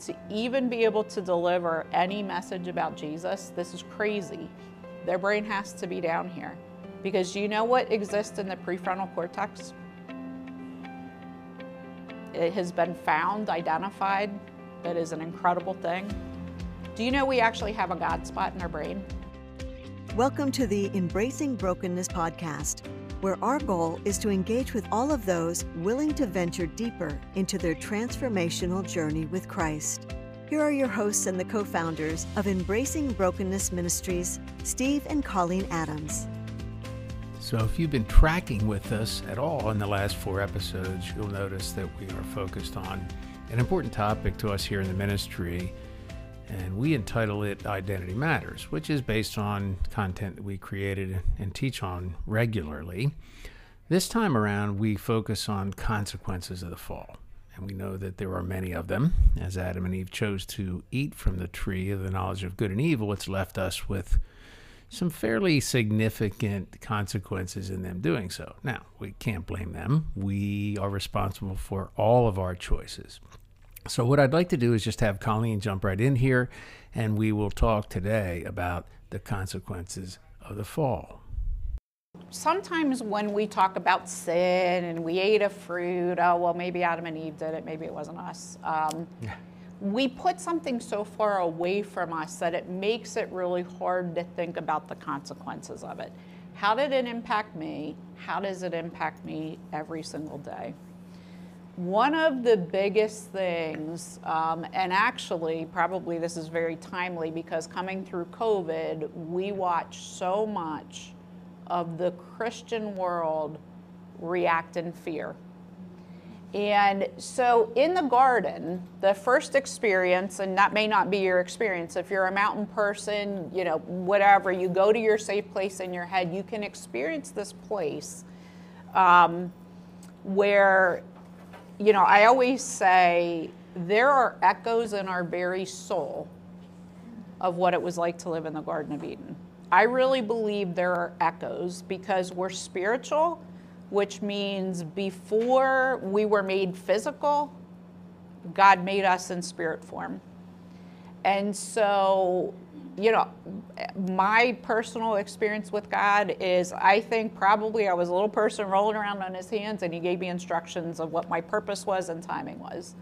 To even be able to deliver any message about Jesus, this is crazy. Their brain has to be down here. Because you know what exists in the prefrontal cortex? It has been found, identified, that is an incredible thing. Do you know we actually have a God spot in our brain? Welcome to the Embracing Brokenness podcast, where our goal is to engage with all of those willing to venture deeper into their transformational journey with Christ. Here are your hosts and the co founders of Embracing Brokenness Ministries, Steve and Colleen Adams. So, if you've been tracking with us at all in the last four episodes, you'll notice that we are focused on an important topic to us here in the ministry, and we entitle it Identity Matters, which is based on content that we created and teach on regularly. This time around, we focus on consequences of the fall. And we know that there are many of them. As Adam and Eve chose to eat from the tree of the knowledge of good and evil, it's left us with some fairly significant consequences in them doing so. Now, we can't blame them. We are responsible for all of our choices. So, what I'd like to do is just have Colleen jump right in here, and we will talk today about the consequences of the fall. Sometimes when we talk about sin and we ate a fruit, oh, well, maybe Adam and Eve did it, maybe it wasn't us. Um, yeah we put something so far away from us that it makes it really hard to think about the consequences of it. How did it impact me? How does it impact me every single day? One of the biggest things, um, and actually, probably this is very timely because coming through COVID, we watch so much of the Christian world react in fear. And so in the garden, the first experience, and that may not be your experience, if you're a mountain person, you know, whatever, you go to your safe place in your head, you can experience this place um, where, you know, I always say there are echoes in our very soul of what it was like to live in the Garden of Eden. I really believe there are echoes because we're spiritual which means before we were made physical, God made us in spirit form. And so, you know, my personal experience with God is I think probably I was a little person rolling around on his hands and he gave me instructions of what my purpose was and timing was.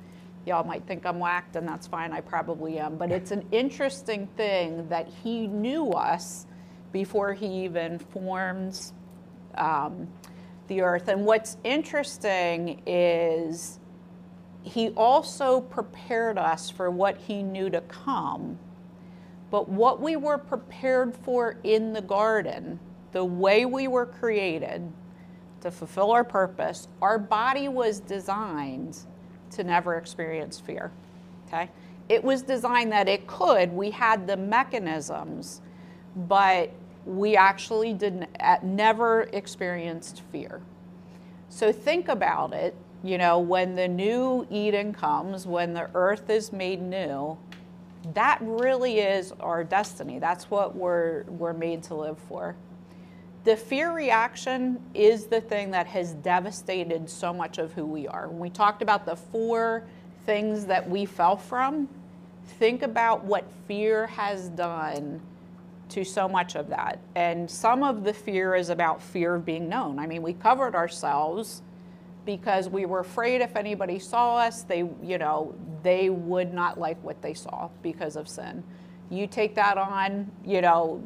Y'all might think I'm whacked, and that's fine, I probably am. But it's an interesting thing that he knew us before he even formed um, the earth. And what's interesting is he also prepared us for what he knew to come. But what we were prepared for in the garden, the way we were created to fulfill our purpose, our body was designed to never experience fear. Okay? It was designed that it could, we had the mechanisms, but we actually didn't never experienced fear. So think about it, you know, when the new Eden comes, when the earth is made new, that really is our destiny. That's what we're we're made to live for. The fear reaction is the thing that has devastated so much of who we are. When we talked about the four things that we fell from, think about what fear has done to so much of that. And some of the fear is about fear of being known. I mean, we covered ourselves because we were afraid if anybody saw us, they, you know, they would not like what they saw because of sin. You take that on, you know,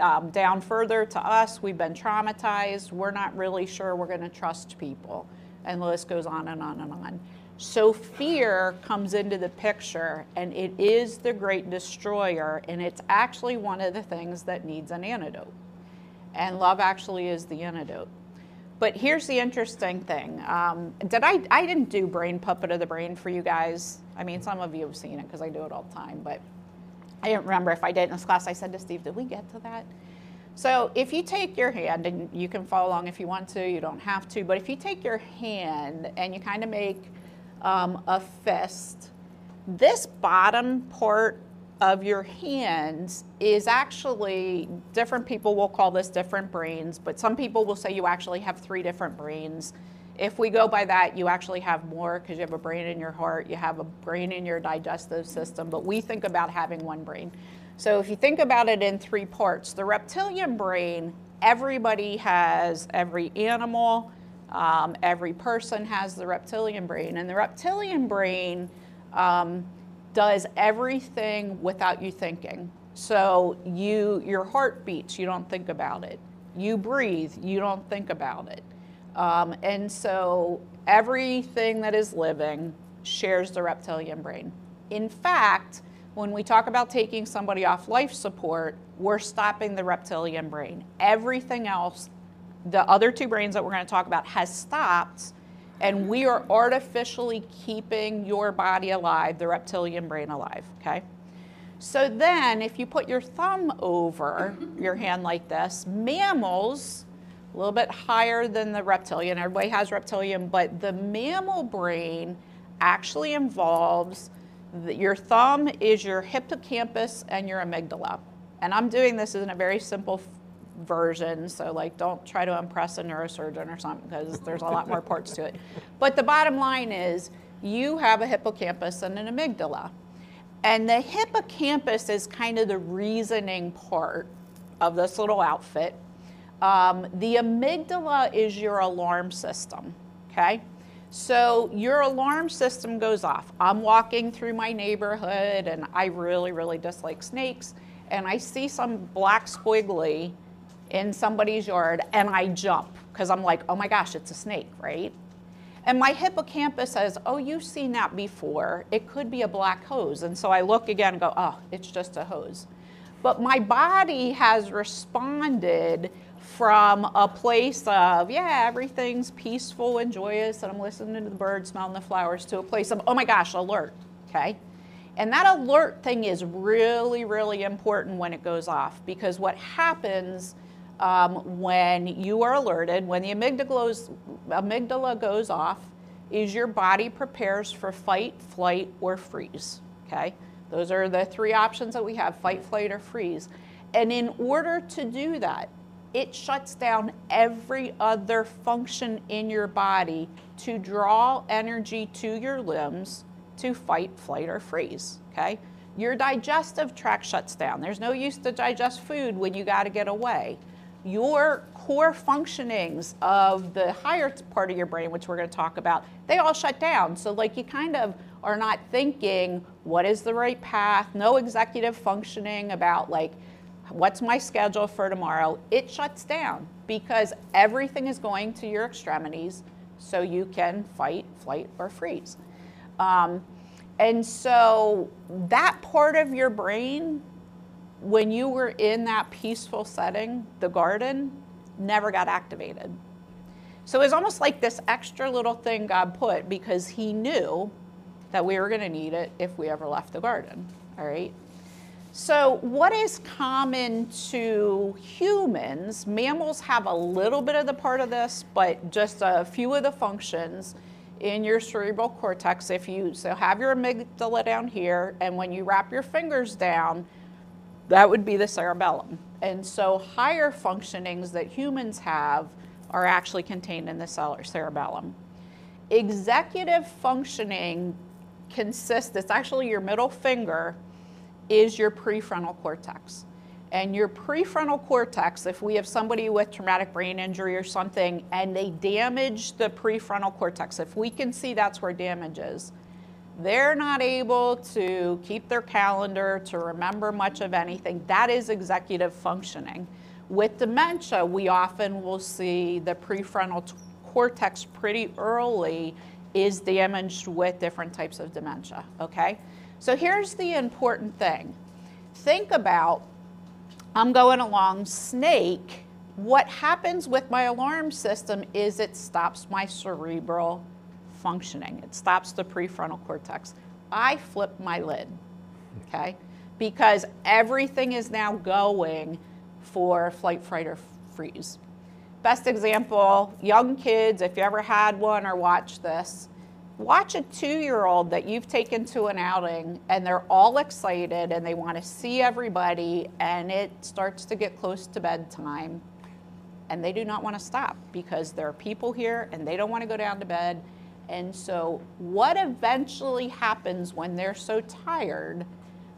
um, down further to us, we've been traumatized. We're not really sure we're going to trust people. And the list goes on and on and on. So fear comes into the picture, and it is the great destroyer, and it's actually one of the things that needs an antidote. And love actually is the antidote. But here's the interesting thing. Um, did I? I didn't do brain puppet of the brain for you guys. I mean, some of you have seen it because I do it all the time. But I don't remember if I did in this class. I said to Steve, "Did we get to that?" So if you take your hand, and you can follow along if you want to. You don't have to. But if you take your hand and you kind of make um, a fist. This bottom part of your hands is actually different people will call this different brains, but some people will say you actually have three different brains. If we go by that, you actually have more because you have a brain in your heart, you have a brain in your digestive system, but we think about having one brain. So if you think about it in three parts, the reptilian brain, everybody has, every animal, um, every person has the reptilian brain. And the reptilian brain um, does everything without you thinking. So you, your heart beats, you don't think about it. You breathe, you don't think about it. Um, and so everything that is living shares the reptilian brain. In fact, when we talk about taking somebody off life support, we're stopping the reptilian brain. Everything else, the other two brains that we're going to talk about, has stopped, and we are artificially keeping your body alive, the reptilian brain alive, okay? So then, if you put your thumb over your hand like this, mammals, a little bit higher than the reptilian, everybody has reptilian, but the mammal brain actually involves the, your thumb is your hippocampus and your amygdala. And I'm doing this in a very simple version, so like don't try to impress a neurosurgeon or something because there's a lot more parts to it. But the bottom line is you have a hippocampus and an amygdala. And the hippocampus is kind of the reasoning part of this little outfit. Um, the amygdala is your alarm system, okay? So your alarm system goes off. I'm walking through my neighborhood and I really, really dislike snakes. And I see some black squiggly in somebody's yard and I jump because I'm like, oh my gosh, it's a snake, right? And my hippocampus says, oh, you've seen that before. It could be a black hose. And so I look again and go, oh, it's just a hose. But my body has responded from a place of, yeah, everything's peaceful and joyous, and I'm listening to the birds, smelling the flowers, to a place of, oh my gosh, alert, okay? And that alert thing is really, really important when it goes off because what happens um, when you are alerted, when the amygdala, amygdala goes off, is your body prepares for fight, flight, or freeze. Okay? Those are the three options that we have fight, flight, or freeze. And in order to do that, it shuts down every other function in your body to draw energy to your limbs to fight, flight, or freeze. Okay? Your digestive tract shuts down. There's no use to digest food when you got to get away your core functionings of the higher part of your brain, which we're going to talk about, they all shut down. So, like, you kind of are not thinking, what is the right path? No executive functioning about, like, what's my schedule for tomorrow? It shuts down because everything is going to your extremities so you can fight, flight, or freeze. Um, and so, that part of your brain when you were in that peaceful setting, the garden never got activated. So it was almost like this extra little thing God put because He knew that we were going to need it if we ever left the garden. All right. So, what is common to humans? Mammals have a little bit of the part of this, but just a few of the functions in your cerebral cortex. If you so have your amygdala down here, and when you wrap your fingers down, that would be the cerebellum. And so higher functionings that humans have are actually contained in the cerebellum. Executive functioning consists, it's actually your middle finger, is your prefrontal cortex. And your prefrontal cortex, if we have somebody with traumatic brain injury or something and they damage the prefrontal cortex, if we can see that's where damage is, they're not able to keep their calendar, to remember much of anything. That is executive functioning. With dementia, we often will see the prefrontal cortex pretty early is damaged with different types of dementia, okay? So here's the important thing. Think about I'm going along snake. What happens with my alarm system is it stops my cerebral functioning. It stops the prefrontal cortex. I flip my lid, okay? Because everything is now going for flight, fright, or freeze. Best example young kids, if you ever had one or watched this, watch a two year old that you've taken to an outing and they're all excited and they want to see everybody, and it starts to get close to bedtime and they do not want to stop because there are people here and they don't want to go down to bed. And so, what eventually happens when they're so tired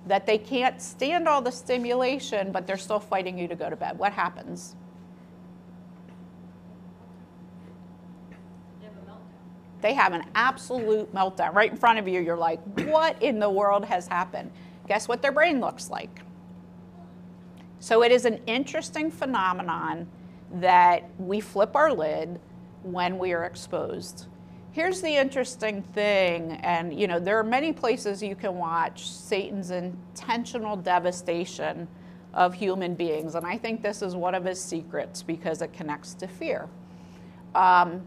that they can't stand all the stimulation, but they're still fighting you to go to bed? What happens? They have an absolute meltdown right in front of you. You're like, what in the world has happened? Guess what their brain looks like? So it is an interesting phenomenon that we flip our lid when we are exposed. Here's the interesting thing, and you know, there are many places you can watch Satan's intentional devastation of human beings, and I think this is one of his secrets because it connects to fear. Um,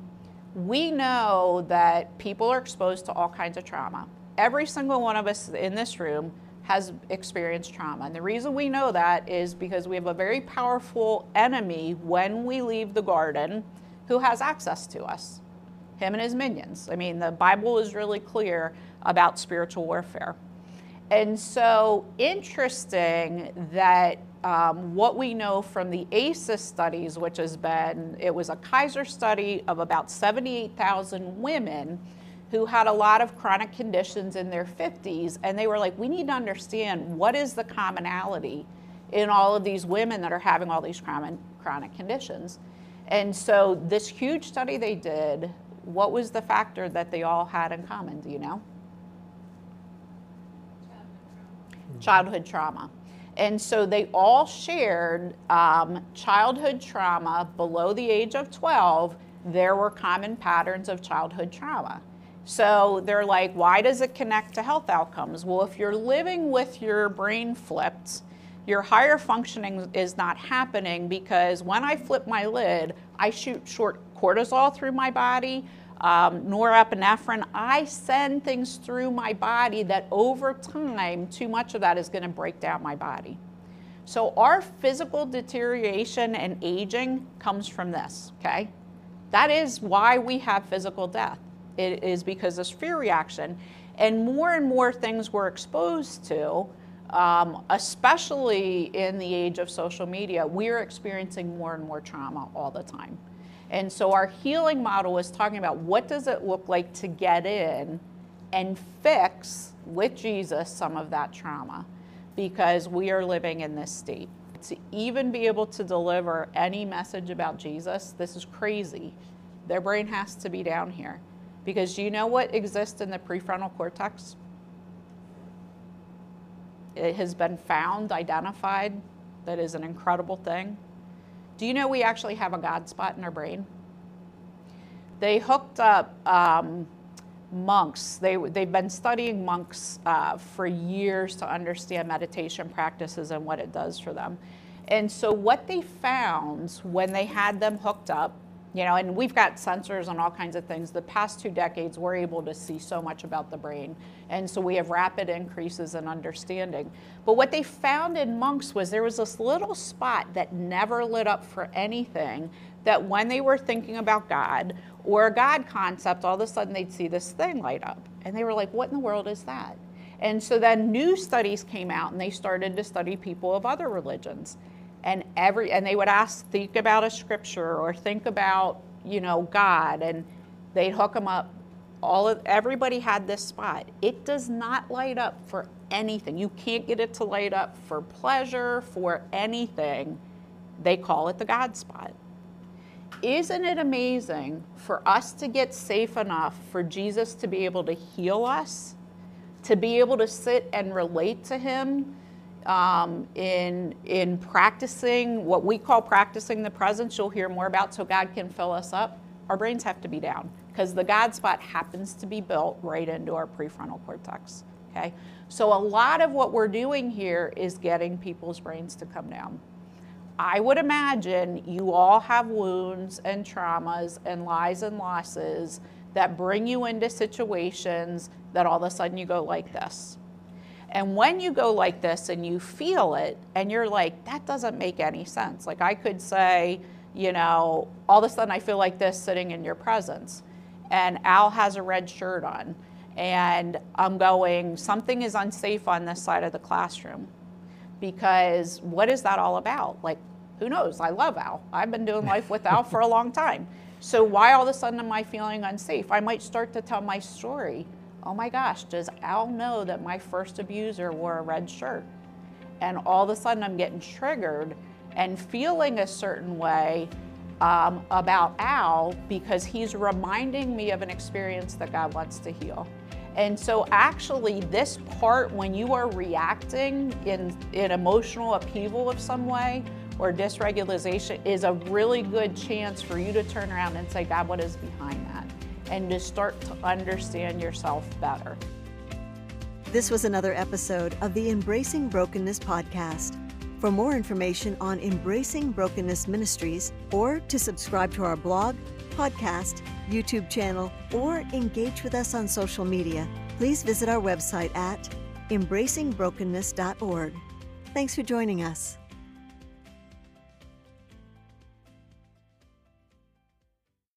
we know that people are exposed to all kinds of trauma. Every single one of us in this room has experienced trauma. And the reason we know that is because we have a very powerful enemy when we leave the garden who has access to us him and his minions. I mean, the Bible is really clear about spiritual warfare. And so, interesting that um, what we know from the ACEs studies, which has been, it was a Kaiser study of about 78,000 women who had a lot of chronic conditions in their 50s. And they were like, we need to understand what is the commonality in all of these women that are having all these chronic, chronic conditions. And so, this huge study they did, what was the factor that they all had in common? Do you know? Childhood trauma. And so they all shared um, childhood trauma below the age of 12. There were common patterns of childhood trauma. So they're like, why does it connect to health outcomes? Well, if you're living with your brain flipped, your higher functioning is not happening because when I flip my lid, I shoot short cortisol through my body um, norepinephrine, I send things through my body that over time, too much of that is going to break down my body. So, our physical deterioration and aging comes from this, okay? That is why we have physical death. It is because of fear reaction. And more and more things we're exposed to, um, especially in the age of social media, we're experiencing more and more trauma all the time. And so our healing model is talking about what does it look like to get in and fix with Jesus some of that trauma because we are living in this state. To even be able to deliver any message about Jesus, this is crazy. Their brain has to be down here. Because you know what exists in the prefrontal cortex? It has been found, identified, that is an incredible thing. Do you know we actually have a God spot in our brain? They hooked up um, monks. They, they've been studying monks uh, for years to understand meditation practices and what it does for them. And so, what they found when they had them hooked up you know, and we've got sensors and all kinds of things. The past two decades, we're able to see so much about the brain. And so we have rapid increases in understanding. But what they found in monks was there was this little spot that never lit up for anything that when they were thinking about God or a God concept, all of a sudden they'd see this thing light up. And they were like, what in the world is that? And so then new studies came out and they started to study people of other religions and every and they would ask think about a scripture or think about you know god and they'd hook them up. All of everybody had this spot. It does not light up for anything. You can't get it to light up for pleasure for anything. They call it the god spot. Isn't it amazing for us to get safe enough for jesus to be able to heal us to be able to sit and relate to him um, in, in practicing what we call practicing the presence, you'll hear more about so God can fill us up. Our brains have to be down because the God spot happens to be built right into our prefrontal cortex. Okay? So, a lot of what we're doing here is getting people's brains to come down. I would imagine you all have wounds and traumas and lies and losses that bring you into situations that all of a sudden you go like this and when you go like this and you feel it, and you're like, that doesn't make any sense. Like I could say, you know, all of a sudden I feel like this sitting in your presence, and Al has a red shirt on, and I'm going, something is unsafe on this side of the classroom. Because what is that all about? Like, Who knows? I love Al. I've been doing life with Al for a long time. So why all of a sudden am I feeling unsafe? I might start to tell my story. Oh my gosh, does Al know that my first abuser wore a red shirt? And all of a sudden I'm getting triggered and feeling a certain way um, about Al because he's reminding me of an experience that God wants to heal. And so, actually, this part, when you are reacting in, in emotional upheaval of some way or dysregulation, is a really good chance for you to turn around and say, God, what is behind that? And to start to understand yourself better. This was another episode of the Embracing Brokenness podcast. For more information on Embracing Brokenness Ministries or to subscribe to our blog, podcast, YouTube channel, or engage with us on social media, please visit our website at embracingbrokenness.org. Thanks for joining us.